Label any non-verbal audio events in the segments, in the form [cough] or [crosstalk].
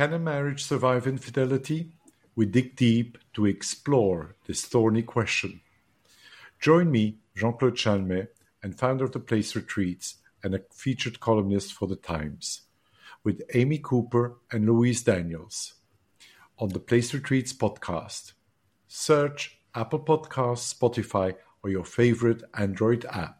Can a marriage survive infidelity? We dig deep to explore this thorny question. Join me, Jean Claude Chalmet, and founder of the Place Retreats and a featured columnist for The Times, with Amy Cooper and Louise Daniels on the Place Retreats podcast. Search Apple Podcasts, Spotify, or your favorite Android app.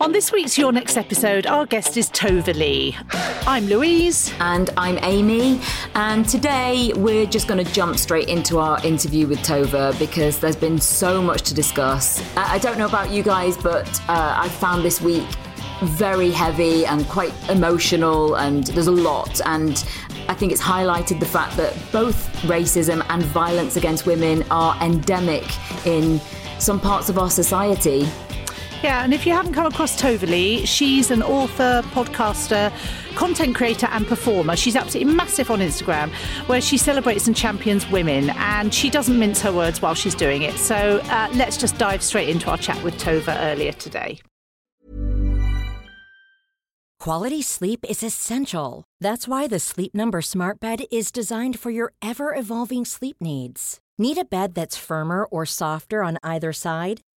On this week's Your Next episode, our guest is Tova Leigh. I'm Louise. And I'm Amy. And today we're just going to jump straight into our interview with Tova because there's been so much to discuss. I don't know about you guys, but uh, I found this week very heavy and quite emotional, and there's a lot. And I think it's highlighted the fact that both racism and violence against women are endemic in some parts of our society. Yeah, and if you haven't come across Leigh, she's an author, podcaster, content creator, and performer. She's absolutely massive on Instagram, where she celebrates and champions women, and she doesn't mince her words while she's doing it. So uh, let's just dive straight into our chat with Tova earlier today. Quality sleep is essential. That's why the Sleep Number Smart Bed is designed for your ever evolving sleep needs. Need a bed that's firmer or softer on either side?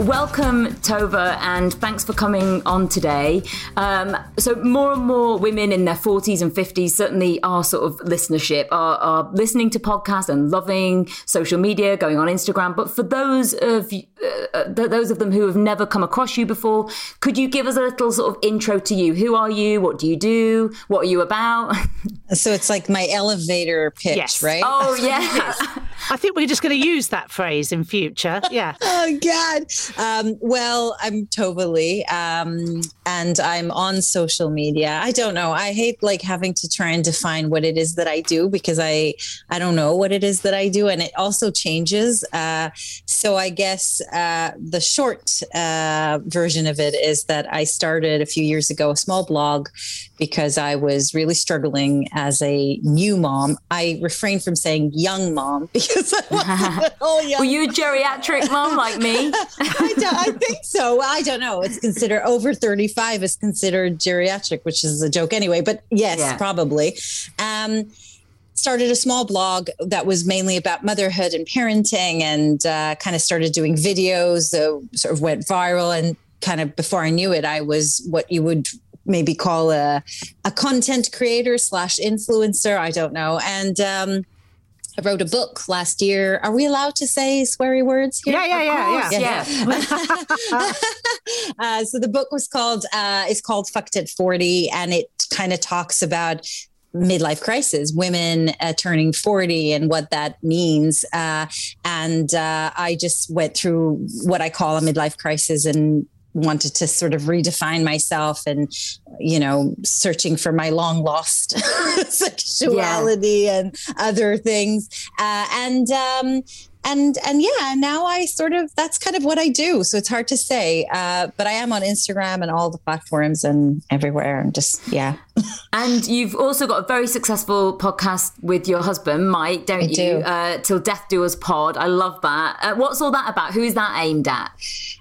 Welcome, Tova, and thanks for coming on today. Um, so, more and more women in their 40s and 50s, certainly our sort of listenership, are, are listening to podcasts and loving social media, going on Instagram. But for those of uh, those of them who have never come across you before, could you give us a little sort of intro to you? Who are you? What do you do? What are you about? So it's like my elevator pitch, Yes. right? Oh, [laughs] yeah. I think we're just going to use that phrase in future. Yeah. [laughs] Oh God. Um, well, I'm Tova Leigh, um, and I'm on social media. I don't know. I hate like having to try and define what it is that I do because I I don't know what it is that I do, and it also changes. Uh, so I guess uh, the short uh, version of it is that I started a few years ago a small blog because I was really struggling as a new mom. I refrain from saying young mom [laughs] because I wasn't all young. Were you a geriatric mom like me? [laughs] I, don't, I think so. I don't know. It's considered over 35 is considered geriatric, which is a joke anyway, but yes, Yeah. probably. Um, started a small blog that was mainly about motherhood and parenting and uh, kind of started doing videos that sort of went viral and kind of before I knew it, I was what you would maybe call a, a content creator slash influencer. I don't know. And um, I wrote a book last year. Are we allowed to say sweary words here? Yeah, yeah, yeah, yeah. yeah. [laughs] uh, so the book was called uh, is called Fucked at 40 and it kind of talks about midlife crisis, women uh, turning 40 and what that means. Uh, and uh, I just went through what I call a midlife crisis and wanted to sort of redefine myself and you know searching for my long lost [laughs] sexuality yeah. and other things uh, and um, and and yeah now i sort of that's kind of what i do. So it's hard to say uh, but i am on instagram and all the platforms and everywhere. And just yeah. [laughs] And you've also got a very successful podcast with your husband mike don't I you? do. Uh, till death do us pod. I love that. Uh, what's all that about? Who is that aimed at?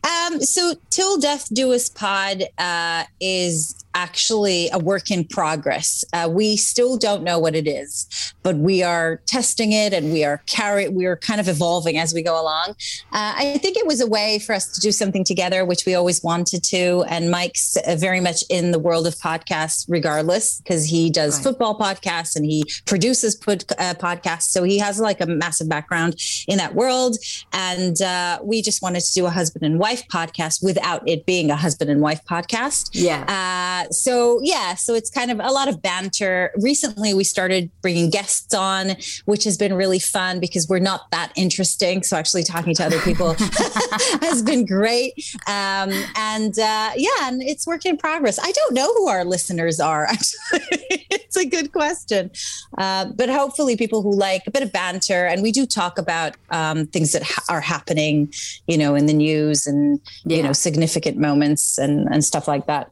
Um, so till death do us pod uh, is actually a work in progress. Uh, we still don't know what it is, but we are testing it and we are carry we are kind of evolving as we go along. Uh, I think it was a way for us to do something together, which we always wanted to. And Mike's uh, very much in the world of podcasts, regardless, because he does right. football podcasts and he produces pod, uh, podcasts. So he has like a massive background in that world. And uh, we just wanted to do a husband and wife podcast without it being a husband and wife podcast. Yeah Uh, so yeah, so it's kind of a lot of banter. Recently, we started bringing guests on, which has been really fun because we're not that interesting. So actually talking to other people [laughs] [laughs] has been great. Um, and uh, yeah, and it's work in progress. I don't know who our listeners are. [laughs] Actually, it's a good question. Uh, but hopefully, people who like a bit of banter, and we do talk about um, things that ha- are happening, you know, in the news and yeah. you know significant moments and and stuff like that.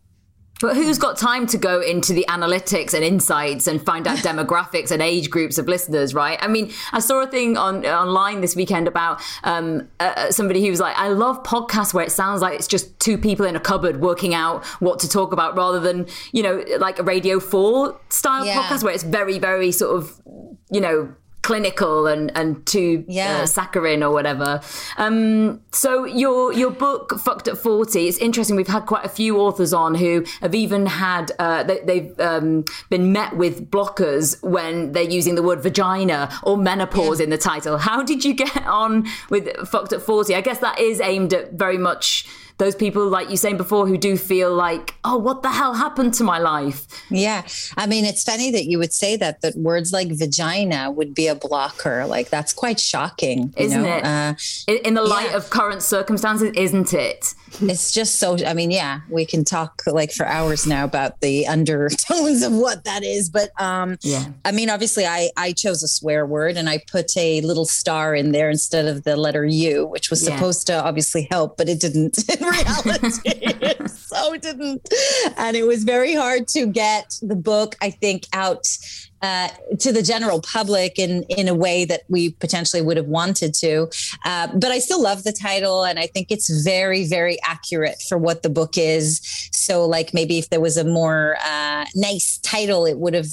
But who's got time to go into the analytics and insights and find out [laughs] demographics and age groups of listeners, right? I mean, I saw a thing on online this weekend about um, uh, somebody who was like, "I love podcasts where it sounds like it's just two people in a cupboard working out what to talk about, rather than you know like a Radio Four style yeah. podcast where it's very, very sort of you know clinical and and too yeah. uh, saccharine or whatever. Um, so your your book fucked at forty. It's interesting. We've had quite a few authors on who have even had uh, they, have um, been met with blockers when they're using the word vagina or menopause in the title. How did you get on with fucked at forty? I guess that is aimed at very much those people, like you saying before, who do feel like, oh, what the hell happened to my life? Yeah. I mean, it's funny that you would say that, that words like vagina would be a blocker. Like, that's quite shocking. Isn't know? it? Uh, in, in, the light yeah. of current circumstances, isn't it? It's just so, I mean, yeah, we can talk like for hours now about the undertones of what that is. But um, yeah, I mean, obviously, I, I chose a swear word and I put a little star in there instead of the letter U, which was yeah. supposed to obviously help, but it didn't. [laughs] reality. [laughs] so didn't. And it was very hard to get the book, I think, out uh, to the general public in in a way that we potentially would have wanted to. Uh, but I still love the title, and I think it's very very accurate for what the book is. So, like maybe if there was a more uh, nice title, it would have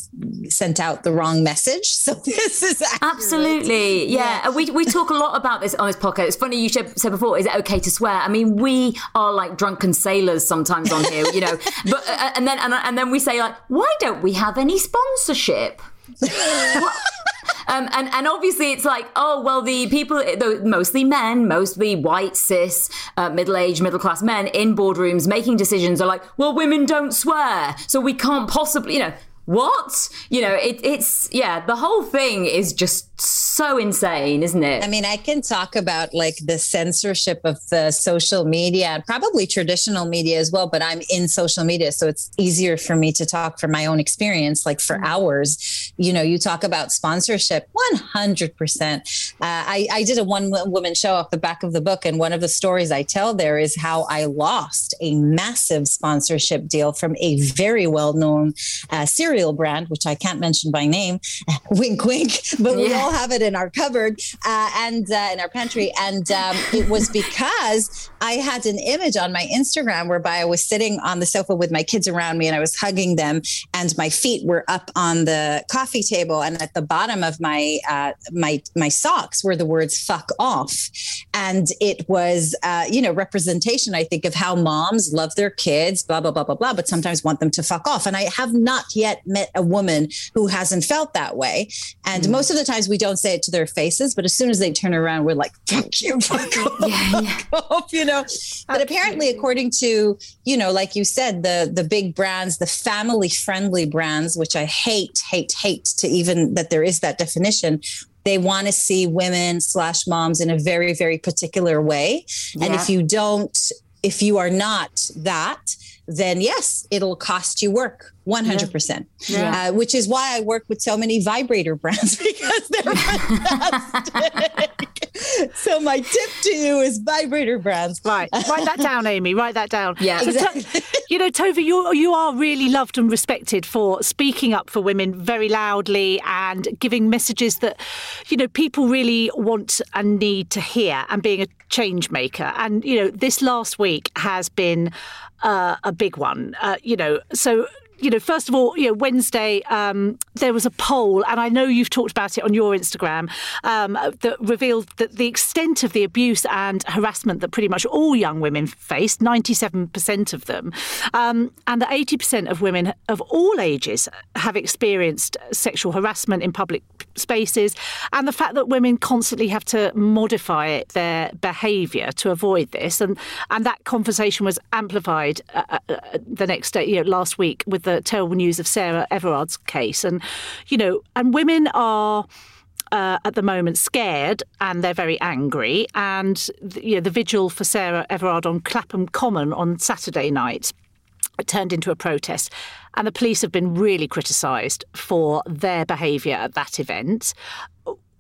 sent out the wrong message. [laughs] So this is accurate. absolutely yeah. yeah. We we talk a lot about this on this podcast. It's funny you said before. Is it okay to swear? I mean, we are like drunken sailors sometimes on here, you know. [laughs] But uh, and then and, and then we say like, why don't we have any sponsorship? [laughs] um, and and obviously it's like oh well the people mostly men mostly white cis uh, middle-aged middle-class men in boardrooms making decisions are like well women don't swear so we can't possibly you know what? You know it, it's yeah the whole thing is just so insane isn't it? I mean i can talk about like the censorship of the social media and probably traditional media as well but i'm in social media so it's easier for me to talk from my own experience like for mm-hmm. hours. You know you talk about sponsorship 100% uh, I, I did a one woman show off the back of the book and one of the stories i tell there is how i lost a massive sponsorship deal from a very well-known uh, cereal brand, which I can't mention by name, [laughs] wink, wink. But we yeah. all have it in our cupboard uh, and uh, in our pantry. And um, it was because I had an image on my Instagram whereby I was sitting on the sofa with my kids around me and I was hugging them, and my feet were up on the coffee table, and at the bottom of my uh, my my socks were the words "fuck off," and it was uh, you know representation, I think, of how moms love their kids, blah blah blah blah blah, but sometimes want them to fuck off. And I have not yet met a woman who hasn't felt that way. And mm. most of the times we don't say it to their faces, but as soon as they turn around, we're like, fuck you, [laughs] fuck off, yeah, yeah. off you know. But apparently, according to, you know, like you said, the the big brands, the family friendly brands, which I hate, hate, hate to even that there is that definition they want to see women slash moms in a very very particular way yeah. and if you don't if you are not that then yes, it'll cost you work 100%. Yeah. Uh, which is why I work with so many vibrator brands [laughs] because they're fantastic. [laughs] so my tip to you is vibrator brands. Right. Write that down, Amy. Write that down. Yeah. So exactly. t- you know, Tova, you, you are really loved and respected for speaking up for women very loudly and giving messages that, you know, people really want and need to hear and being a change maker. And, you know, this last week has been uh, a big one. Uh, you know, so you know, first of all, you know, Wednesday um, there was a poll, and I know you've talked about it on your Instagram, um, that revealed that the extent of the abuse and harassment that pretty much all young women face, 97% of them, um, and that 80% of women of all ages have experienced sexual harassment in public spaces, and the fact that women constantly have to modify their behaviour to avoid this, and and that conversation was amplified uh, uh, uh the next day, you know, last week with the terrible news of Sarah Everard's case. And, you know, and women are. Uh, at the moment scared and they're very angry. And you know, the vigil for Sarah Everard on Clapham Common on Saturday night turned into a protest. And the police have been really criticised for their behaviour at that event.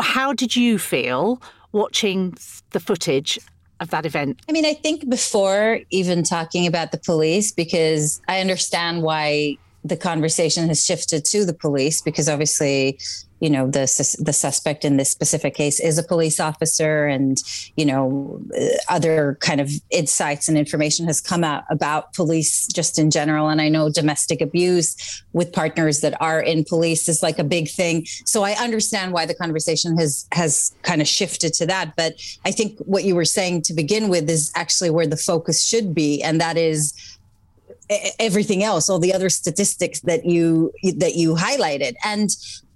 How did you feel watching the footage of that event? I mean, I think before even talking about the police, because I understand why the conversation has shifted to the police because obviously you know the the suspect in this specific case is a police officer and you know other kind of insights and information has come out about police just in general. And i know domestic abuse with partners that are in police is like a big thing. So i understand why the conversation has has kind of shifted to that. But i think what you were saying to begin with is actually where the focus should be. And that is everything else all the other statistics that you that you highlighted. And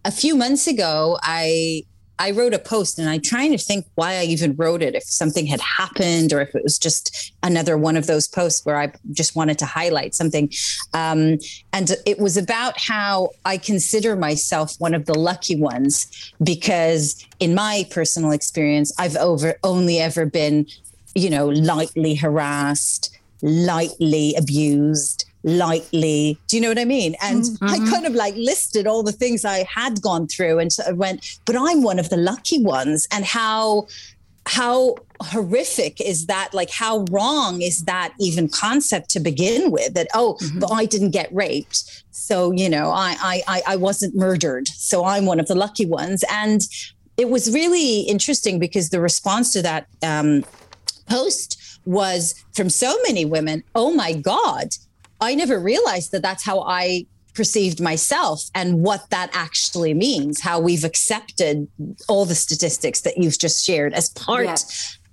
a few months ago i i wrote a post and i'm trying to think why i even wrote it if something had happened or if it was just another one of those posts where i just wanted to highlight something. Um, and it was about how i consider myself one of the lucky ones because in my personal experience i've over only ever been you know lightly harassed lightly abused, lightly. Do you know what I mean? And mm-hmm. I kind of like listed all the things I had gone through and sort of went, but I'm one of the lucky ones. And how how horrific is that like how wrong is that even concept to begin with that oh mm-hmm. but i didn't get raped so you know I, I i wasn't murdered so i'm one of the lucky ones and it was really interesting because the response to that um, post was from so many women oh my God, I never realized that that's how I perceived myself and what that actually means, how we've accepted all the statistics that you've just shared as part. Yeah.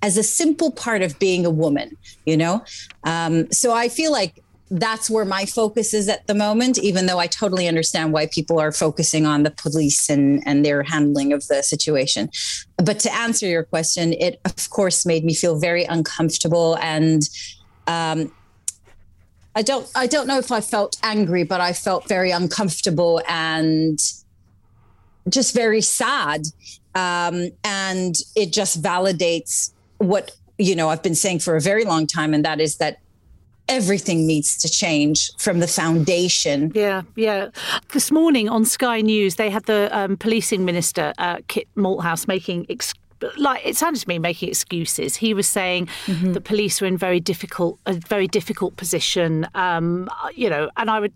As a simple part of being a woman, you know? Um, so I feel like that's where my focus is at the moment, even though I totally understand why people are focusing on the police and, and their handling of the situation. But to answer your question, it of course made me feel very uncomfortable and um, I don't I don't know if I felt angry, but I felt very uncomfortable and just very sad. Um, and it just validates what you know I've been saying for a very long time, and that is that everything needs to change from the foundation. Yeah, yeah. This morning on Sky News, they had the um, policing minister, uh, Kit Malthouse, making ex- like it sounded to me making excuses. He was saying Mm-hmm. the police are in very difficult, a very difficult position. Um, you know, and I would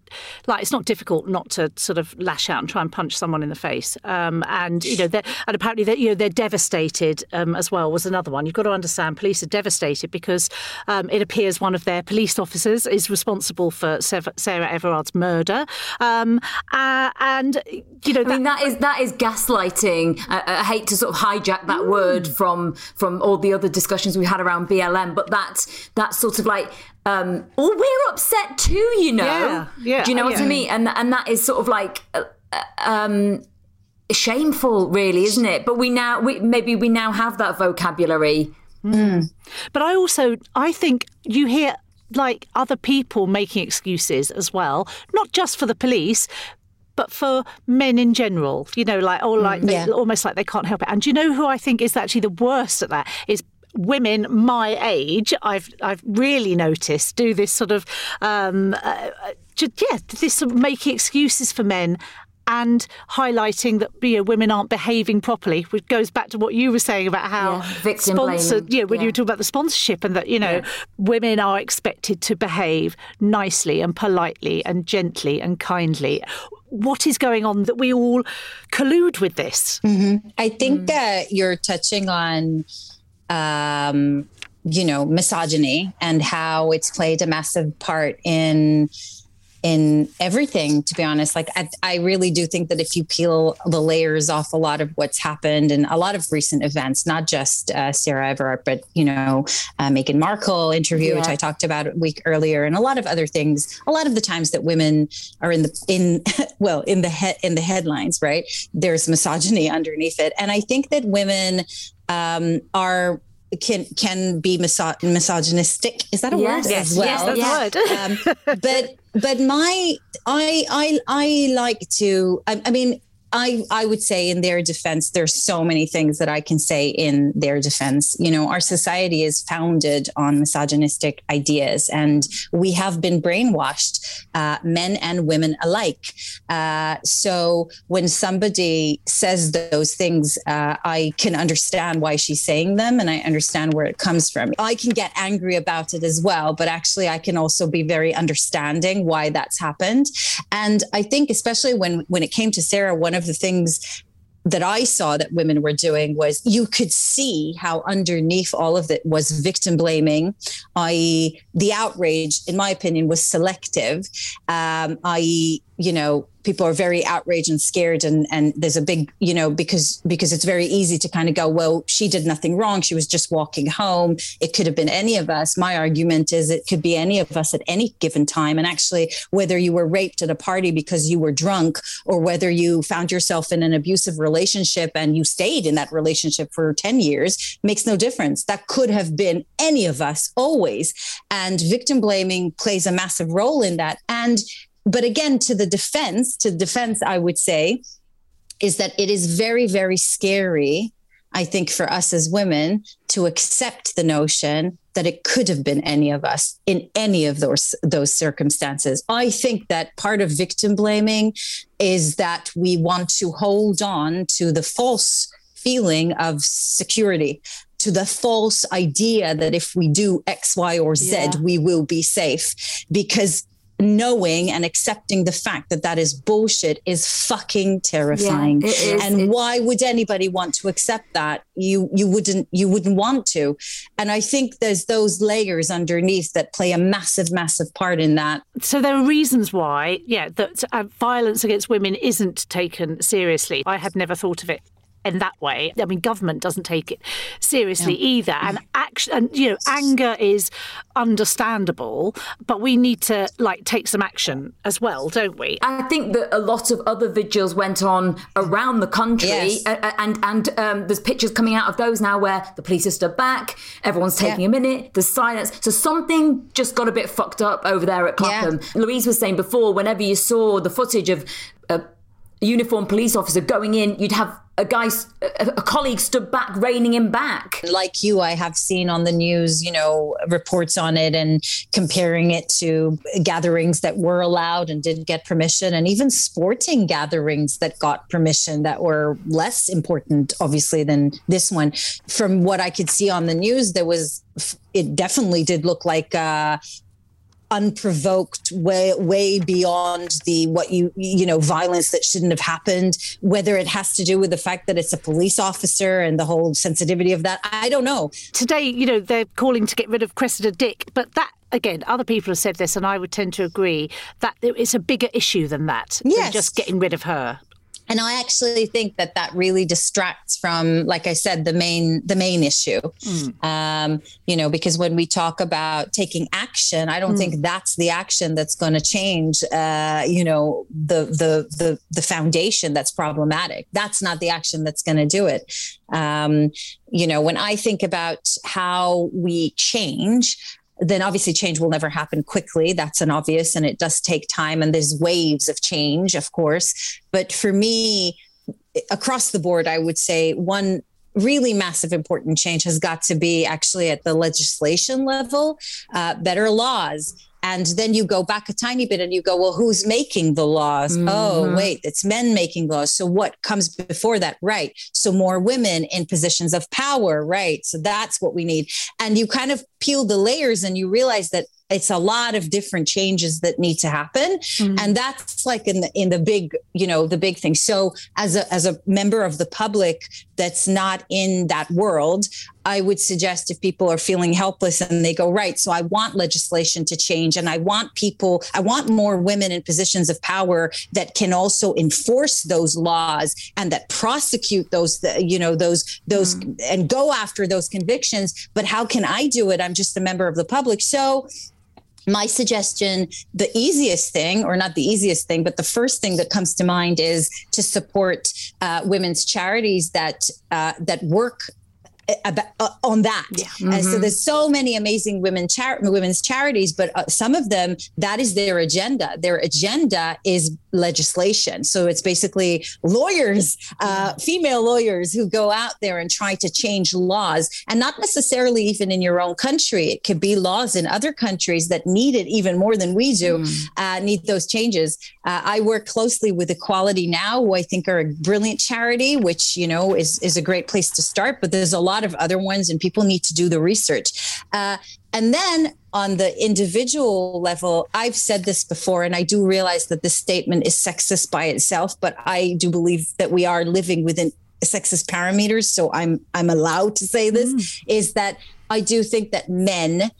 like it's not difficult not to sort of lash out and try and punch someone in the face. Um, and you know, and apparently that you know they're devastated um, as well. Was another one. You've got to understand, police are devastated because um, it appears one of their police officers is responsible for Sarah Everard's murder. Um, uh, and you know, I mean that is that is gaslighting. I, I hate to sort of hijack that word from from all the other discussions we had around BLM, but that's that's sort of like. Um, well, we're upset too, you know. Yeah, yeah, Do you know what. I mean? And and that is sort of like uh, um, shameful, really, isn't it? But we now we maybe we now have that vocabulary. But I also I think you hear like other people making excuses as well, not just for the police. But for men in general, you know, like oh, like they, Yeah. almost like they can't help it. And do you know who I think is actually the worst at that is women my age. I've I've really noticed do this sort of um, uh, uh, ju- yeah, this sort of making excuses for men and highlighting that you know, women aren't behaving properly, which goes back to what you were saying about how Yeah, victim yeah, when you Yeah. were talking about the sponsorship and that you know women are expected to behave nicely and politely and gently and kindly. What is going on that we all collude with this? I think that you're touching on, um, you know, misogyny and how it's played a massive part in in everything. To be honest, like I, I really do think that if you peel the layers off a lot of what's happened and a lot of recent events, not just uh, Sarah Everard, but you know, uh, Meghan Markle interview, which I talked about a week earlier, and a lot of other things. A lot of the times that women are in the in [laughs] well in the head in the headlines, right? There's misogyny underneath it, and I think that women um, are can can be miso- misogynistic. Is that a Yes. word Yes, as well? yes, that's a word. um, but but my I I I like to. I, I mean. I, I would say in their defense, there's so many things that I can say in their defense. You know, our society is founded on misogynistic ideas, and we have been brainwashed, uh, men and women alike. Uh, so when somebody says those things, uh, I can understand why she's saying them, and I understand where it comes from. I can get angry about it as well, but actually, I can also be very understanding why that's happened. And I think, especially when when it came to Sarah, one of the things that I saw that women were doing was you could see how underneath all of it was victim blaming, i.e., the outrage, in my opinion, was selective, um, i.e., you know, people are very outraged and scared, and and there's a big, you know, because because it's very easy to kind of go, well, she did nothing wrong, she was just walking home. It could have been any of us. My argument is it could be any of us at any given time, and actually, whether you were raped at a party because you were drunk, or whether you found yourself in an abusive relationship and you stayed in that relationship for 10 years makes no difference. That could have been any of us always. And victim blaming plays a massive role in that. And but again, to the defense, to defense, I would say, is that it is very, very scary, I think, for us as women to accept the notion that it could have been any of us in any of those those circumstances. I think that part of victim blaming is that we want to hold on to the false feeling of security to the false idea that if we do X, Y, or Z, Yeah. we will be safe. Because knowing and accepting the fact that that is bullshit is fucking terrifying. it is. And It's- why would anybody want to accept that? You you wouldn't you wouldn't want to. And I think there's those layers underneath that play a massive, massive part in that. So there are reasons why, yeah, that uh, violence against women isn't taken seriously. I had never thought of it in that way. I mean, government doesn't take it seriously either, and action, and you know, anger is understandable, but we need to like take some action as well, don't we? I think that a lot of other vigils went on around the country, Yes. and and um, there's pictures coming out of those now where the police have stood back, everyone's taking Yeah. a minute, there's silence. So something just got a bit fucked up over there at Clapham. Louise was saying before, whenever you saw the footage of a uniformed police officer going in, you'd have a guy, a colleague stood back, reining him back. Like you, I have seen on the news, you know, reports on it and comparing it to gatherings that were allowed and did get permission, and even sporting gatherings that got permission that were less important, obviously, than this one. From what I could see on the news, there was it definitely did look like uh, unprovoked way way beyond the what you you know violence that shouldn't have happened whether it has to do with the fact that it's a police officer and the whole sensitivity of that i don't know today you know they're calling to get rid of cressida dick but that again, other people have said this, and I would tend to agree that it's a bigger issue than that. Yes. Than just getting rid of her and i actually think that that really distracts from like i said the main the main issue mm. um, you know because when we talk about taking action i don't mm. think that's the action that's going to change uh, you know the the the the foundation that's problematic that's not the action that's going to do it um, you know when i think about how we change then obviously change will never happen quickly. That's an obvious, and it does take time, and there's waves of change, of course. But for me, across the board, I would say one really massive important change has got to be actually at the legislation level uh, better laws and then you go back a tiny bit and you go well who's making the laws? Oh, mm-hmm. oh wait it's men making laws. So what comes before that? Right. So more women in positions of power. Right. So that's what we need. And you kind of peel the layers and you realize that it's a lot of different changes that need to happen. Mm-hmm. and that's like in the in the big you know the big thing. So as a as a member of the public that's not in that world i would suggest if people are feeling helpless and they go right so i want legislation to change and i want people i want more women in positions of power that can also enforce those laws and that prosecute those you know those those mm-hmm. and go after those convictions but how can i do it i'm just a member of the public so my suggestion the easiest thing or not the easiest thing but the first thing that comes to mind is to support uh, women's charities that uh, that work about, uh, on that. Yeah. Mm-hmm. And so mm-hmm. there's so many amazing women char- women's charities, but uh, some of them that is their agenda. Their agenda is legislation. So it's basically lawyers, uh, female lawyers who go out there and try to change laws, and not necessarily even in your own country. It could be laws in other countries that need it even more than we do, mm. uh, need those changes. Uh, I work closely with Equality Now, who I think are a brilliant charity, which you know is is a great place to start. But there's a lot of other ones, and people need to do the research. Uh, and then on the individual level, I've said this before, and I do realize that this statement is sexist by itself, but I do believe that we are living within sexist parameters. So I'm I'm allowed to say this mm. is that I do think that men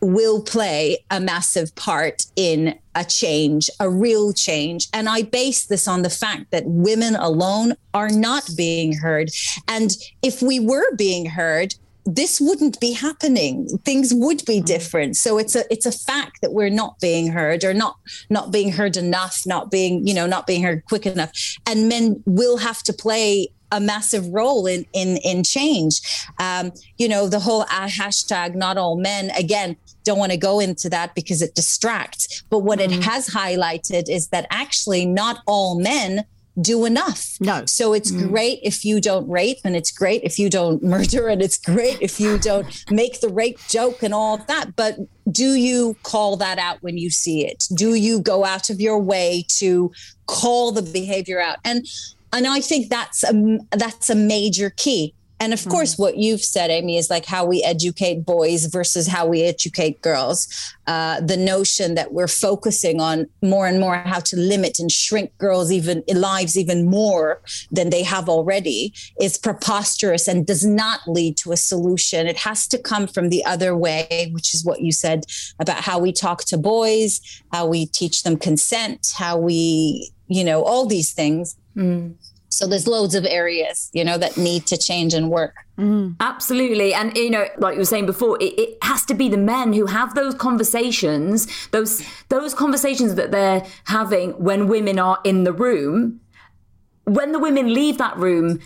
will play a massive part in a change, a real change. And I base this on the fact that women alone are not being heard. And if we were being heard, this wouldn't be happening things would be mm. different so it's a it's a fact that we're not being heard or not not being heard enough not being you know not being heard quick enough and men will have to play a massive role in in in change um, you know the whole uh, hashtag not all men again don't want to go into that because it distracts but what mm-hmm. it has highlighted is that actually not all men do enough. No. So it's mm. great if you don't rape and it's great if you don't murder and it's great if you don't make the rape joke and all of that. But do you call that out when you see it? Do you go out of your way to call the behavior out? And and I think that's a that's a major key. And of mm course, what you've said, Amy, is like how we educate boys versus how we educate girls. Uh, the notion that we're focusing on more and more how to limit and shrink girls' even lives even more than they have already is preposterous and does not lead to a solution. It has to come from the other way, which is what you said about how we talk to boys, how we teach them consent, how we, you know, all these things. Mm so there's loads of areas, you know, that need to change and work. Mm. Absolutely. And, you know, like you were saying before, it, it, has to be the men who have those conversations, those, those conversations that they're having when women are in the room. When the women leave that room,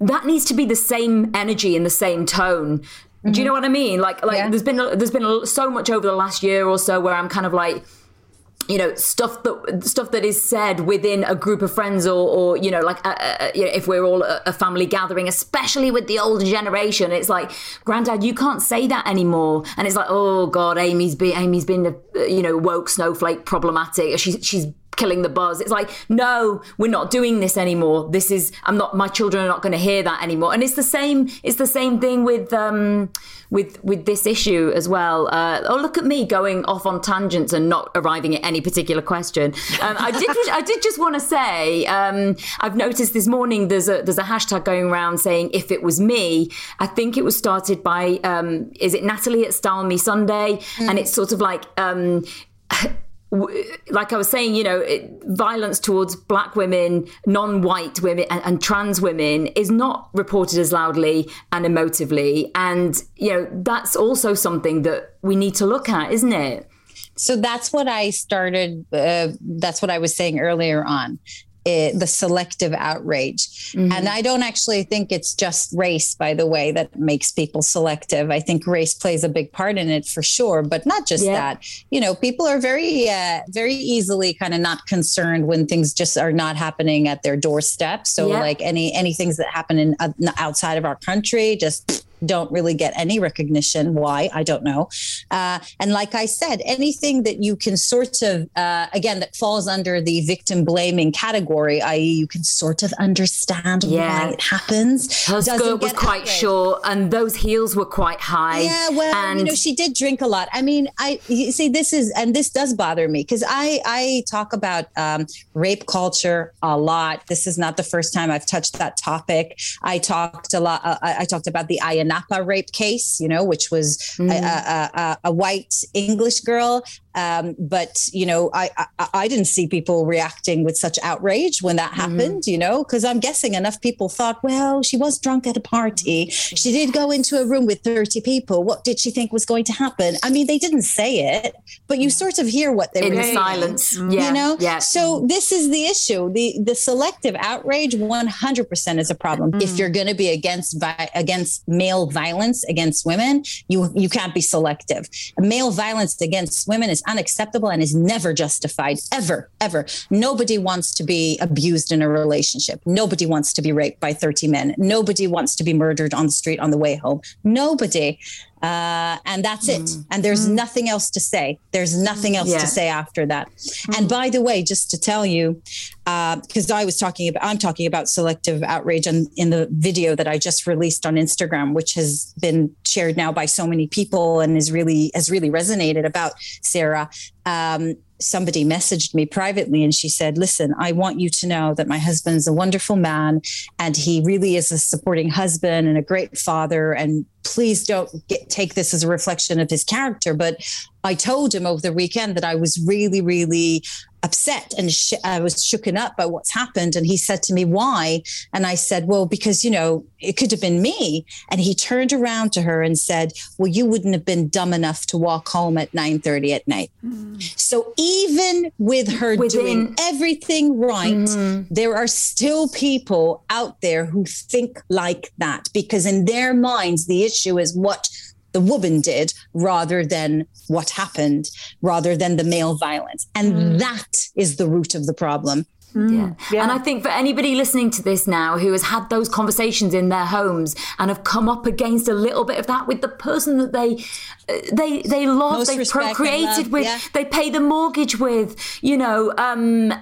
that needs to be the same energy and the same tone. Mm-hmm. Do you know what I mean? Like, like yeah. there's been, there's been so much over the last year or so where I'm kind of like, you know stuff that stuff that is said within a group of friends or, or you know like uh, uh, you know, if we're all a, a, family gathering especially with the older generation it's like granddad you can't say that anymore and it's like oh god amy's been amy's been a, you know woke snowflake problematic she's she's killing the buzz. It's like, no, we're not doing this anymore. This is, I'm not, my children are not going to hear that anymore. And it's the same, it's the same thing with, um, with, with this issue as well. Uh, oh, look at me going off on tangents and not arriving at any particular question. Um, I did, I did just want to say, um, I've noticed this morning there's a, there's a hashtag going around saying, if it was me, I think it was started by, um, is it Natalie at Style Me Sunday? Mm. And it's sort of like, um, like I was saying, you know, it, violence towards black women, non white women, and, and, trans women is not reported as loudly and emotively. And, you know, that's also something that we need to look at, isn't it? So that's what I started. Uh, that's what I was saying earlier on it, the selective outrage. Mm-hmm. And I don't actually think it's just race, by the way, that makes people selective. I think race plays a big part in it for sure, but not just yeah. that. You know, people are very, uh, very easily kind of not concerned when things just are not happening at their doorstep. So, yeah. like any any things that happen in uh, outside of our country, just don't really get any recognition. Why? I don't know. Uh, and like I said, anything that you can sort of, uh, again, that falls under the victim blaming category, i.e., you can sort of understand yeah. why it happens. Her skirt was quite short and those heels were quite high. Yeah, well, and- you know, she did drink a lot. I mean, I see this is, and this does bother me because I, I talk about um, rape culture a lot. This is not the first time I've touched that topic. I talked a lot, uh, I, I talked about the Ayia Napa rape case, you know, which was mm. a, a, a, white English girl um, but you know, I, I, I didn't see people reacting with such outrage when that mm-hmm. happened. You know, because I'm guessing enough people thought, well, she was drunk at a party. She did go into a room with 30 people. What did she think was going to happen? I mean, they didn't say it, but you sort of hear what they in were saying. silence. Yeah, you know. Yeah. So this is the issue. the The selective outrage, 100 percent is a problem. Mm. If you're going to be against vi- against male violence against women, you you can't be selective. Male violence against women is unacceptable and is never justified ever ever. Nobody wants to be abused in a relationship. Nobody wants to be raped by 30 men. Nobody wants to be murdered on the street on the way home. Nobody uh, and that's it. Mm. And there's mm. nothing else to say. There's nothing else yeah. to say after that. Mm. And by the way, just to tell you, because uh, I was talking about, I'm talking about selective outrage in, in the video that I just released on Instagram, which has been shared now by so many people and is really has really resonated about Sarah. Um, somebody messaged me privately and she said, Listen, I want you to know that my husband's a wonderful man and he really is a supporting husband and a great father. And please don't get, take this as a reflection of his character. But I told him over the weekend that I was really, really upset and sh- I was shooken up by what's happened. And he said to me, Why? And I said, Well, because, you know, it could have been me. And he turned around to her and said, Well, you wouldn't have been dumb enough to walk home at 9 30 at night. Mm. So even with her Within- doing everything right, mm. there are still people out there who think like that because in their minds, the issue is what the woman did rather than what happened, rather than the male violence. And mm. that is the root of the problem. Mm. Yeah. yeah. And I think for anybody listening to this now who has had those conversations in their homes and have come up against a little bit of that with the person that they they they love, they procreated with, yeah. they pay the mortgage with, you know, um,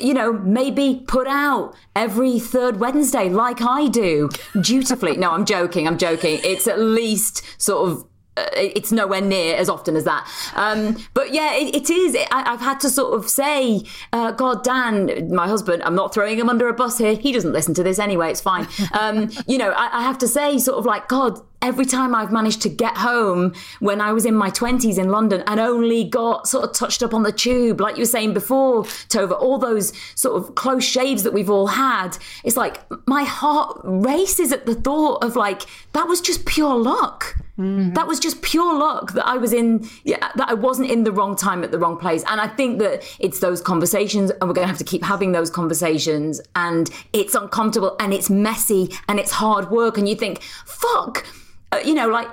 you know, maybe put out every third Wednesday like I do dutifully. no, I'm joking. I'm joking. It's at least sort of uh, it's nowhere near as often as that. Um, but yeah, it, it is. I, have had to sort of say, uh, God, Dan, my husband, I'm not throwing him under a bus here. He doesn't listen to this anyway. It's fine. Um, you know, I, I, have to say, sort of like, God, every time I've managed to get home when I was in my 20s in London and only got sort of touched up on the tube, like you were saying before, Tova, all those sort of close shaves that we've all had, it's like my heart races at the thought of like, that was just pure luck. Mm-hmm. That was just pure luck that I was in, yeah, that I wasn't in the wrong time at the wrong place. And I think that it's those conversations, and we're going to have to keep having those conversations. And it's uncomfortable and it's messy and it's hard work. And you think, fuck, uh, you know, like,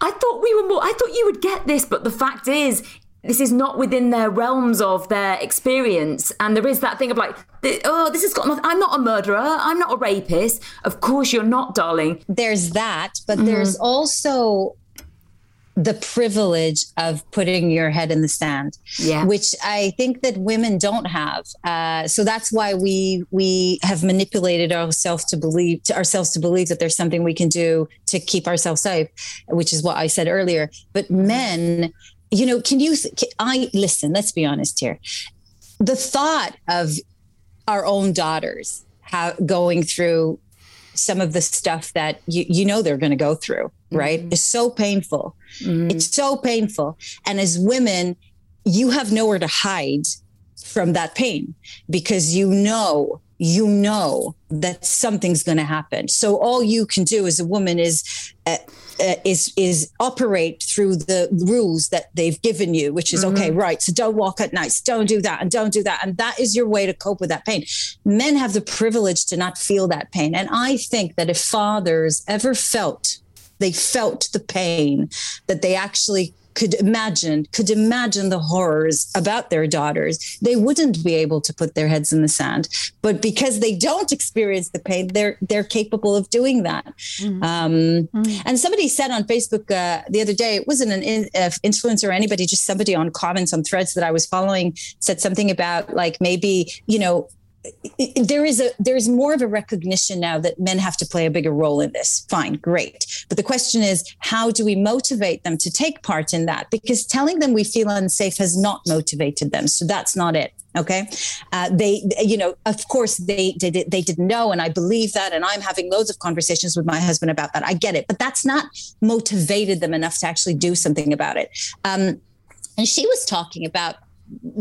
I thought we were more, I thought you would get this, but the fact is, this is not within their realms of their experience. And there is that thing of like oh this has got nothing i'm not a murderer i'm not a rapist. Of course you're not darling. There's that but mm-hmm. there's also the privilege of putting your head in the sand, yeah. which I think that women don't have. Uh, so that's why we we have manipulated ourselves to believe to ourselves to believe that there's something we can do to keep ourselves safe, which is what I said earlier. But men, you know, can you? Can, I listen. Let's be honest here. The thought of our own daughters how, going through some of the stuff that you, you know they're going to go through, right? Mm-hmm. Is so painful. Mm-hmm. It's so painful. And as women, you have nowhere to hide from that pain because you know you know that something's going to happen. So all you can do as a woman is uh, uh, is is operate through the rules that they've given you, which is mm-hmm. okay, right? So don't walk at night, don't do that, and don't do that, and that is your way to cope with that pain. Men have the privilege to not feel that pain, and I think that if fathers ever felt they felt the pain that they actually could imagine could imagine the horrors about their daughters they wouldn't be able to put their heads in the sand but because they don't experience the pain they're they're capable of doing that mm-hmm. Um, mm-hmm. and somebody said on facebook uh, the other day it wasn't an in, uh, influencer or anybody just somebody on comments on threads that i was following said something about like maybe you know there is a there's more of a recognition now that men have to play a bigger role in this. Fine great. But the question is how do we motivate them to take part in that? Because telling them we feel unsafe has not motivated them. So that's not it okay? Uh, they you know of course they did they didn't know and i believe that and i'm having loads of conversations with my husband about that. I get it. But that's not motivated them enough to actually do something about it. Um, and she was talking about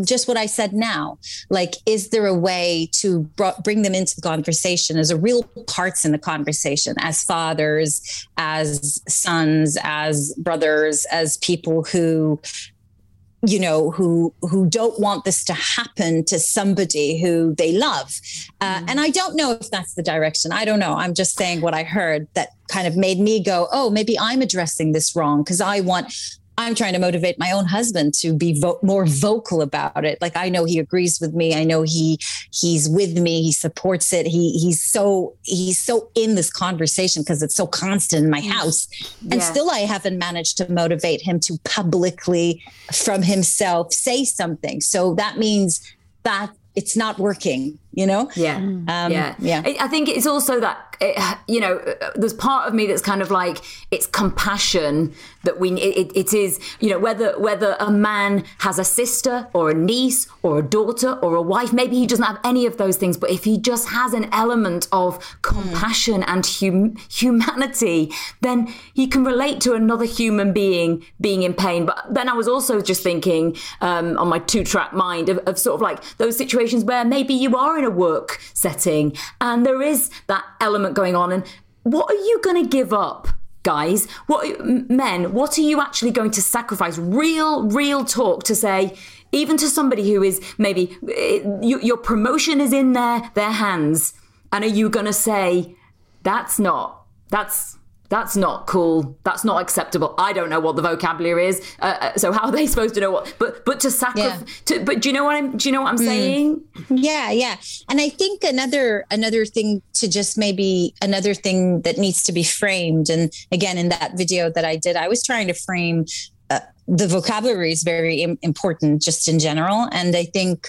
just what I said now. Like, is there a way to br- bring them into the conversation as a real parts in the conversation, as fathers, as sons, as brothers, as people who you know who who don't want this to happen to somebody who they love uh, mm. and i don't know if that's the direction i don't know i'm just saying what i heard that kind of made me go oh maybe i'm addressing this wrong because i want I'm trying to motivate my own husband to be vo- more vocal about it. Like I know he agrees with me. I know he he's with me. He supports it. He he's so he's so in this conversation because it's so constant in my mm. house. And yeah. still I haven't managed to motivate him to publicly from himself say something. So that means that it's not working you know? Yeah. Um, yeah. yeah. I think it's also that it, you know there's part of me that's kind of like it's compassion that we it, it is you know whether whether a man has a sister or a niece or a daughter or a wife maybe he doesn't have any of those things but if he just has an element of compassion mm. and hum, humanity then he can relate to another human being being in pain. But then i was also just thinking um, on my two track mind of, of sort of like those situations where maybe you are in a work setting and there is that element going on. And what are you going to give up? Guys, what men, what are you actually going to sacrifice? Real, real talk to say, even to somebody who is maybe eh, your promotion is in their their hands, and are you going to say that's not that's that's not cool. That's not acceptable. I don't know what the vocabulary is. Uh, uh so how are they [laughs] supposed to know what? But but to sacrifice. Yeah. But do you know what I'm? Do you know what I'm mm. saying? Yeah, yeah. And I think another another thing to just maybe another thing that needs to be framed. And again, in that video that I did, I was trying to frame. Uh, the vocabulary is very Im- important, just in general, and I think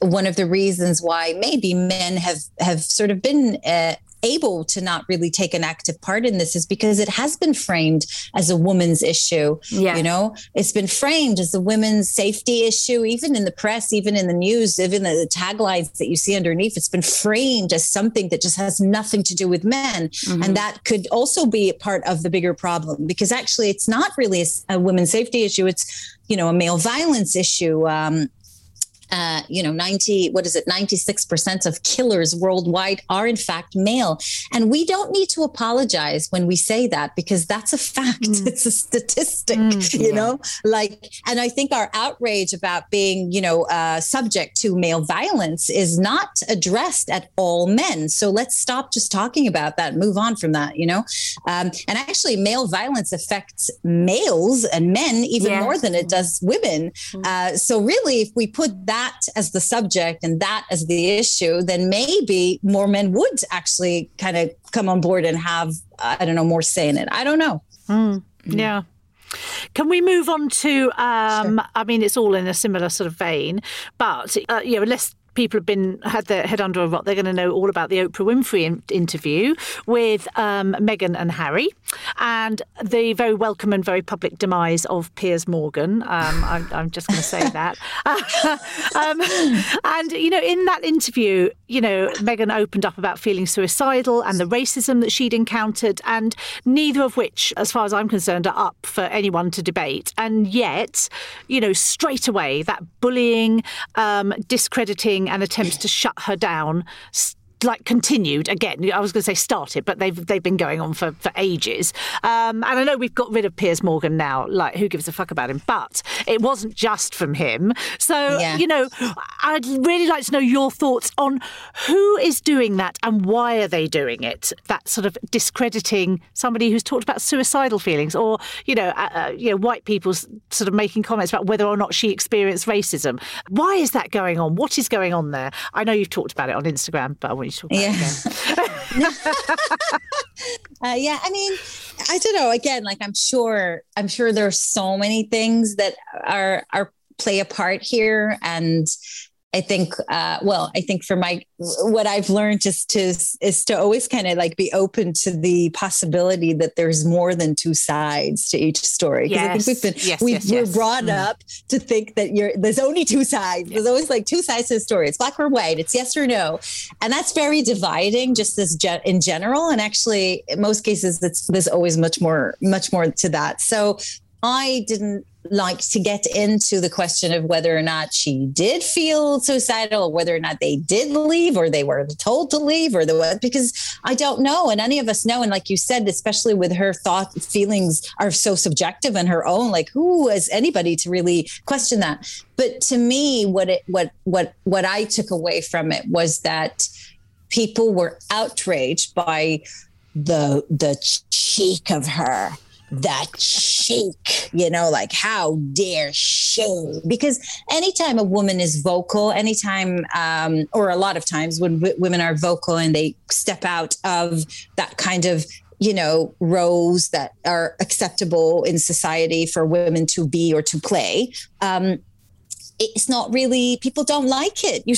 one of the reasons why maybe men have have sort of been uh, able to not really take an active part in this is because it has been framed as a woman's issue. Yeah. You know, it's been framed as a women's safety issue, even in the press, even in the news, even the, the taglines that you see underneath. It's been framed as something that just has nothing to do with men. Mm-hmm. And that could also be a part of the bigger problem because actually it's not really a, a women's safety issue. It's, you know, a male violence issue. Um, uh, you know, 90, what is it, 96% of killers worldwide are in fact male. And we don't need to apologize when we say that because that's a fact. Mm. It's a statistic, mm, you yeah. know, like, and I think our outrage about being, you know, uh, subject to male violence is not addressed at all men. So let's stop just talking about that, move on from that, you know? Um, and actually, male violence affects males and men even yes. more than it does women. Mm. Uh, so really, if we put that that as the subject and that as the issue, then maybe more men would actually kind of come on board and have, I don't know, more say in it. I don't know. Mm, yeah. Can we move on to? Um, sure. I mean, it's all in a similar sort of vein, but uh, you know, let's people have been had their head under a rock, they're going to know all about the Oprah Winfrey in- interview with um, Meghan and Harry, and the very welcome and very public demise of Piers Morgan. Um, [laughs] I'm, I'm, just going to say that. [laughs] um, and you know, in that interview, you know, Meghan opened up about feeling suicidal and the racism that she'd encountered, and neither of which, as far as I'm concerned, are up for anyone to debate. And yet, you know, straight away that bullying, um, discrediting and attempts to shut her down like continued again. I was going to say started, but they've they've been going on for, for ages. Um, and I know we've got rid of Piers Morgan now. Like, who gives a fuck about him? But it wasn't just from him. So yeah. you know, I'd really like to know your thoughts on who is doing that and why are they doing it? That sort of discrediting somebody who's talked about suicidal feelings, or you know, uh, uh, you know, white people sort of making comments about whether or not she experienced racism. Why is that going on? What is going on there? I know you've talked about it on Instagram, but I want you to talk yeah. [laughs] [laughs] uh, yeah, I mean, I don't know. Again, like I'm sure, I'm sure there's so many things that are are play a part here, and I think, uh, well, I think for my, what I've learned is to, is to always kind of like be open to the possibility that there's more than two sides to each story. Because yes. I think we've been, yes, we, yes, we're brought mm. up to think that you're, there's only two sides. There's always like two sides to the story. It's black or white. It's yes or no. And that's very dividing just as ge- in general. And actually in most cases, it's, there's always much more, much more to that. So I didn't like to get into the question of whether or not she did feel suicidal, whether or not they did leave, or they were told to leave, or the what because I don't know, and any of us know. And like you said, especially with her thought feelings are so subjective and her own. Like who is anybody to really question that? But to me, what it what what what I took away from it was that people were outraged by the the cheek of her that cheek, you know, like how dare she? Because anytime a woman is vocal, anytime, um, or a lot of times when w- women are vocal and they step out of that kind of you know roles that are acceptable in society for women to be or to play um, it's not really people don't like it. You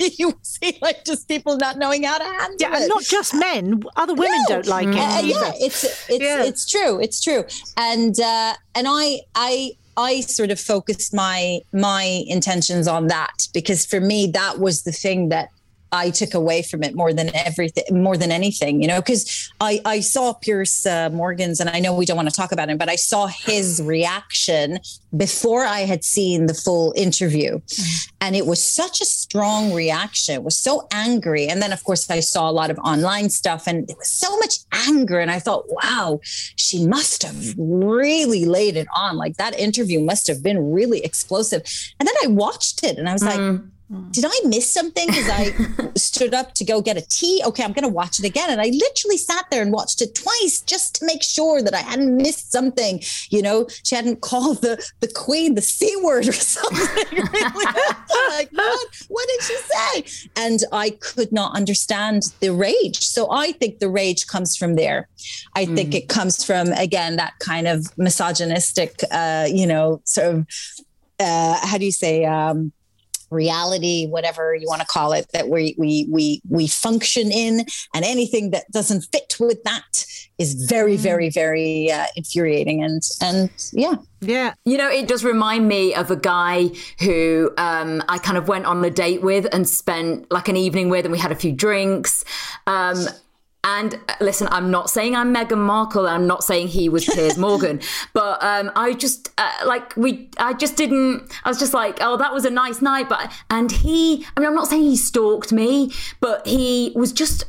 [laughs] you see like just people not knowing how to handle yeah, it. and not just men, other women no. don't like it. Uh, yeah, it's it's yeah. it's true. It's true. And uh, and I I I sort of focused my my intentions on that because for me that was the thing that I took away from it more than everything, more than anything, you know, because I, I saw Piers uh, Morgan's, and I know we don't want to talk about him, but I saw his reaction before I had seen the full interview. Mm-hmm. And it was such a strong reaction. It was so angry. And then, of course, I saw a lot of online stuff, and there was so much anger. And I thought, wow, she must have really laid it on. Like that interview must have been really explosive. And then I watched it and I was mm. like, did I miss something? Because I [laughs] stood up to go get a tea. Okay, I'm going to watch it again. And I literally sat there and watched it twice just to make sure that I hadn't missed something. You know, she hadn't called the, the queen the C word or [laughs] something. [laughs] like, what? What did she say? And I could not understand the rage. So I think the rage comes from there. I mm. think it comes from, again, that kind of misogynistic, uh, you know, sort of, uh, how do you say, um, reality, whatever you want to call it, that we we we we function in, and anything that doesn't fit with that is very, mm. very, very uh, infuriating. And and yeah, yeah. You know, it does remind me of a guy who um, I kind of went on a date with and spent like an evening with, and we had a few drinks. Um, And uh, listen, I'm not saying I'm Meghan Markle. I'm not saying he was Piers [laughs] Morgan, but um, I just uh, like we. I just didn't. I was just like, oh, that was a nice night, but and he. I mean, I'm not saying he stalked me, but he was just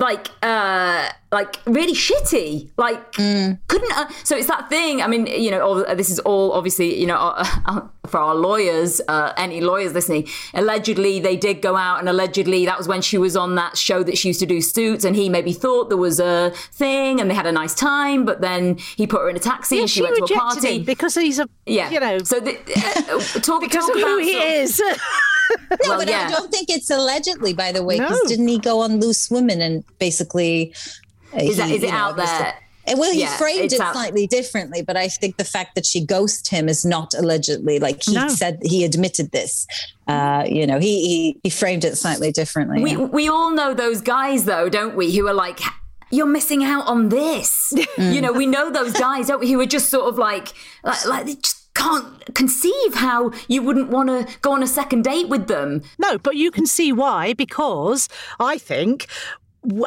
like uh like really shitty. Like mm. couldn't uh, so it's that thing i mean you know all, this is all obviously you know uh, uh, for our lawyers uh, any lawyers listening allegedly they did go out and allegedly that was when she was on that show that she used to do suits and he maybe thought there was a thing and they had a nice time but then he put her in a taxi yeah, and she, she went to a party. because he's a yeah. you know. So the, uh, talk [laughs] because talk of about who he is [laughs] [laughs] well, but yeah. I don't think it's allegedly, by the way, because no. didn't he go on Loose Women and basically? Uh, is, that, is it know, out there? And well, he yeah, framed it out. slightly differently, but I think the fact that she ghosted him is not allegedly. Like he no. said, he admitted this. Uh, you know, he, he he framed it slightly differently. We we all know those guys, though, don't we? Who are like, you're missing out on this. [laughs] Mm. You know, we know those guys, don't we? Who are just sort of like, like, like just can't conceive how you wouldn't want to go on a second date with them. No, but you can see why, because I think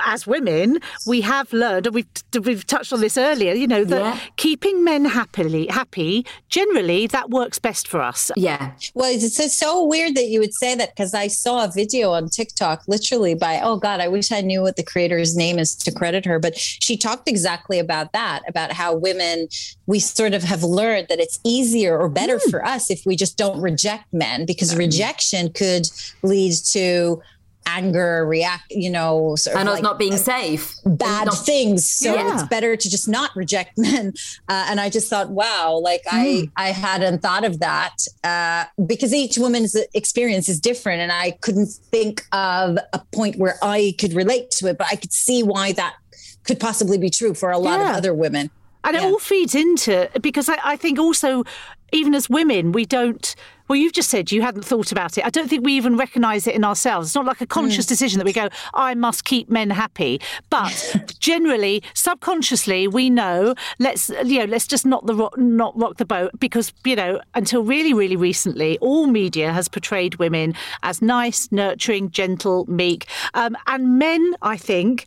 as women, we have learned, and we've we've touched on this earlier. You know that yeah. keeping men happily happy generally that works best for us. Yeah. Well, it's so weird that you would say that because I saw a video on TikTok, literally by oh god, I wish I knew what the creator's name is to credit her, but she talked exactly about that, about how women we sort of have learned that it's easier or better mm. for us if we just don't reject men because mm. rejection could lead to anger, react, you know, sort and us like not being safe, bad not, things. So yeah. it's better to just not reject [laughs] men. Uh, and I just thought, wow, like mm. I I hadn't thought of that uh, because each woman's experience is different, and I couldn't think of a point where I could relate to it, but I could see why that could possibly be true for a lot yeah. of other women. And yeah. it all feeds into because I, I think also even as women, we don't. Well, you've just said you hadn't thought about it. I don't think we even recognise it in ourselves. It's not like a conscious mm. decision that we go, I must keep men happy. But [laughs] generally, subconsciously, we know let's you know let's just not the rock, not rock the boat because you know until really really recently, all media has portrayed women as nice, nurturing, gentle, meek, um, and men, I think,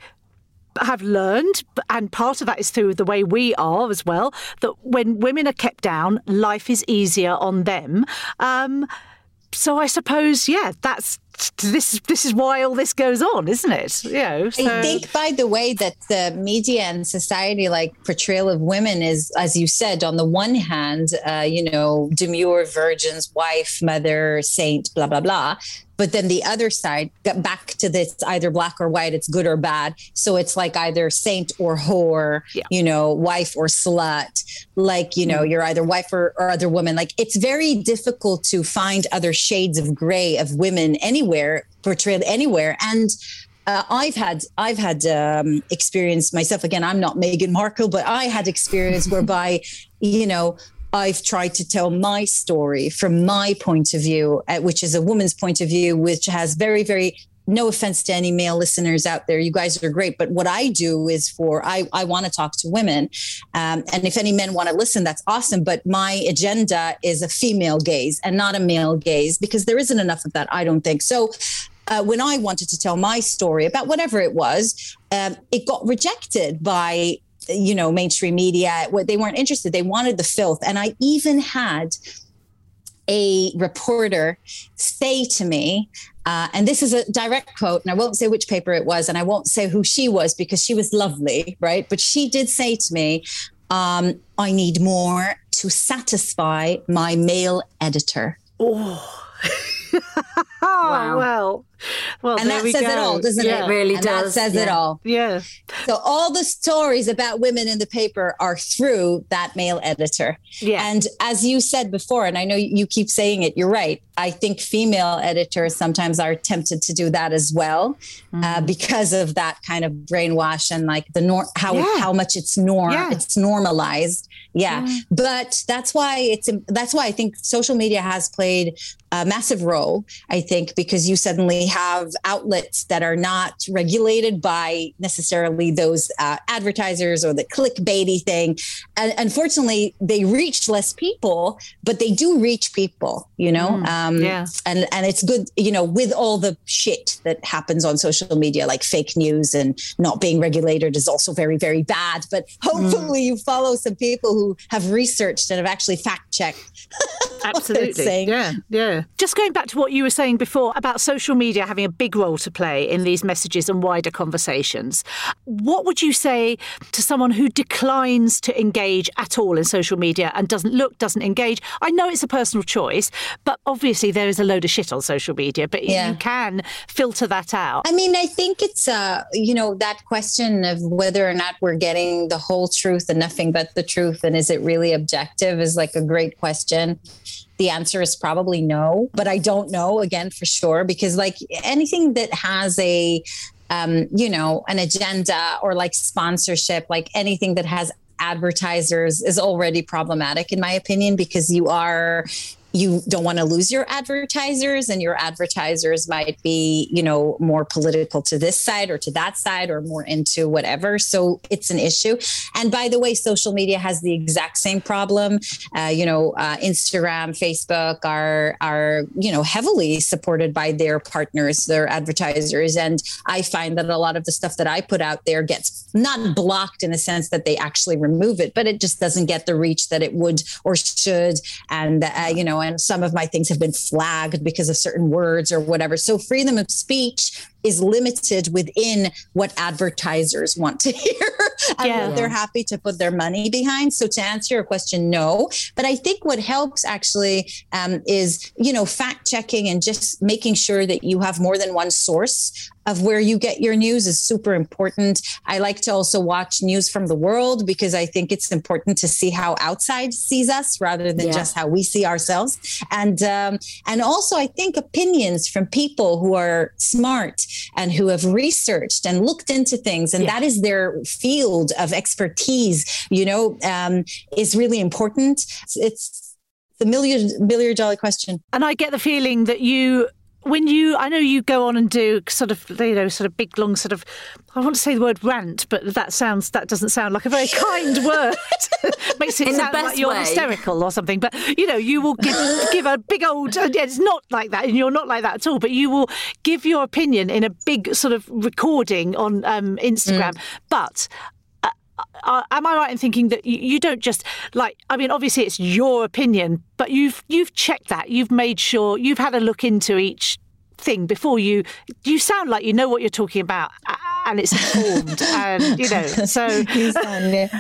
have learned, and part of that is through the way we are as well, that when women are kept down, life is easier on them. Um, so I suppose, yeah, that's this this is why all this goes on, isn't it? You know, so. I think by the way that the media and society like portrayal of women is, as you said, on the one hand, uh, you know, demure virgins, wife, mother, saint, blah blah blah. But then the other side, got back to this either black or white, it's good or bad. So it's like either saint or whore, yeah. you know, wife or slut. Like, you know, mm. you're either wife or, or other woman. Like it's very difficult to find other shades of gray of women anywhere, portrayed anywhere. And uh, I've had I've had um, experience myself. Again, I'm not Meghan Markle, but I had experience [laughs] whereby, you know, I've tried to tell my story from my point of view, uh, which is a woman's point of view, which has very, very no offense to any male listeners out there you guys are great but what i do is for i, I want to talk to women um, and if any men want to listen that's awesome but my agenda is a female gaze and not a male gaze because there isn't enough of that i don't think. So uh, when I wanted to tell my story about whatever it was, um, it got rejected by you know mainstream media what they weren't interested. They wanted the filth. And i even had a reporter say to me uh, and this is a direct quote and i won't say which paper it was and i won't say who she was because she was lovely right? But she did say to me um, i need more to satisfy my male editor. Oh. [laughs] Wow. well [laughs] well, and that says go. it all, doesn't yeah, it? It really and does. That says yeah. it all. Yeah. So all the stories about women in the paper are through that male editor. Yeah. And as you said before, and I know you keep saying it, you're right. I think female editors sometimes are tempted to do that as well, uh, mm. uh, because of that kind of brainwash and like the norm, how yeah. how much it's norm, yeah. it's normalized. Yeah. yeah. But that's why it's that's why I think social media has played a massive role. I think, because you suddenly have outlets that are not regulated by necessarily those uh, advertisers or the clickbaity thing. And unfortunately, they reach less people, but they do reach people, you know? Mm, um, yeah. And, and it's good, you know, with all the shit that happens on social media, like fake news and not being regulated is also very, very bad. But hopefully, you follow some people who have researched and have actually fact checked. [laughs] Absolutely. Yeah, yeah. Just going back to what you were saying before about social media having a big role to play in these messages and wider conversations. What would you say to someone who declines to engage at all in social media and doesn't look, doesn't engage? I know it's a personal choice, but obviously there is a load of shit on social media, but Yeah. you can filter that out. I mean, I think it's uh, you know, that question of whether or not we're getting the whole truth and nothing but the truth, and is it really objective, is like a great question. The answer is probably no, but I don't know again for sure because like anything that has a um, you know, an agenda or like sponsorship, like anything that has advertisers is already problematic in my opinion because you are you don't want to lose your advertisers and your advertisers might be you know more political to this side or to that side or more into whatever. So it's an issue. And by the way social media has the exact same problem. Uh, you know uh, instagram facebook are are you know heavily supported by their partners their advertisers. And i find that a lot of the stuff that i put out there gets not blocked in the sense that they actually remove it but it just doesn't get the reach that it would or should. And uh, you know some of my things have been flagged because of certain words or whatever. So freedom of speech is limited within what advertisers want to [laughs] hear [laughs] and Yeah. they're happy to put their money behind so to answer your question no but i think what helps actually um, is you know fact checking and just making sure that you have more than one source of where you get your news is super important. I like to also watch news from the world because I think it's important to see how outside sees us rather than Yeah. just how we see ourselves. And um, and also I think opinions from people who are smart and who have researched and looked into things, and Yeah. that is their field of expertise. You know, um, is really important. It's, it's the million million dollar question. And I get the feeling that you, when you, I know you go on and do sort of, you know, sort of big, long, sort of, I want to say the word rant, but that sounds, that doesn't sound like a very kind [laughs] word. [laughs] Makes it In the sound like you're way. hysterical or something. But, you know, you will give, [laughs] give a big old, yeah, it's not like that, and you're not like that at all, but you will give your opinion in a big sort of recording on um, Instagram. Mm. But, uh, am I right in thinking that you, you don't just like? I mean, obviously it's your opinion, but you've you've checked that. You've made sure you've had a look into each thing before you. You sound like you know what you're talking about, and it's informed, [laughs] and you know. So [laughs]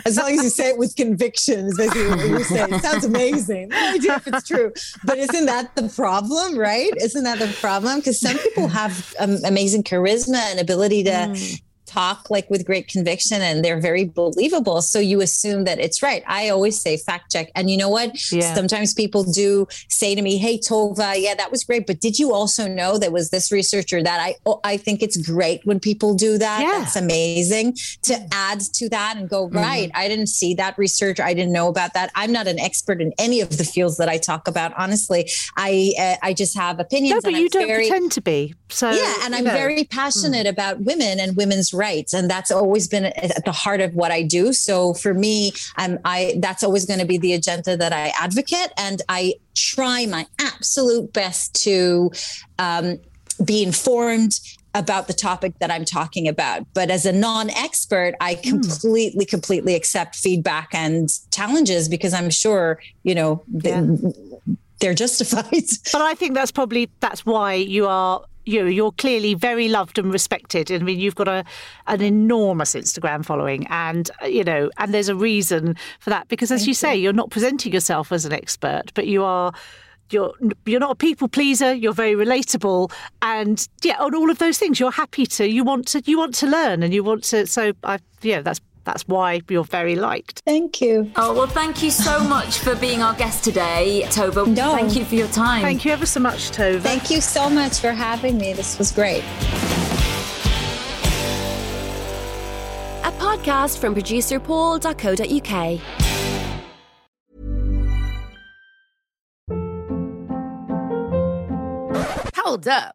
As long as you say it with conviction, is basically what you say. It sounds amazing. No idea if it's true, but isn't that the problem, right? Isn't that the problem? Because some people have um, amazing charisma and ability to. Mm. Talk like with great conviction and they're very believable. So you assume that it's right. I always say fact check. And you know what? Yeah. Sometimes people do say to me, Hey, Tova, yeah, that was great. But did you also know there was this research or that? I, oh, I think it's great when people do that. Yeah. That's amazing to add to that and Mm-hmm. go, right, I didn't see that research. I didn't know about that. I'm not an expert in any of the fields that I talk about. Honestly, I uh, I just have opinions. no, but and you I'm don't very, pretend to be. So yeah, and I'm know. Very passionate about women and women's rights, and that's always been at the heart of what I do. So for me, I'm I that's always going to be the agenda that I advocate, and I try my absolute best to um, be informed about the topic that I'm talking about. But as a non-expert, I Hmm. completely, completely accept feedback and challenges because I'm sure you know th- they're justified. [laughs] But I think that's probably that's why you are you know, you're clearly very loved and respected. I mean, you've got a an enormous Instagram following, and uh, you know, and there's a reason for that because, as you say, you're not presenting yourself as an expert, but you are. You're you're not a people pleaser. You're very relatable, and yeah, on all of those things, you're happy to. You want to. You want to learn, and you want to. So I yeah, that's that's why you're very liked. Thank you. Oh, well, thank you so much for being our guest today, Tova. No. Thank you for your time. Thank you ever so much, Tova. Thank you so much for having me. This was great. A podcast from producer paul.co.uk. Hold up.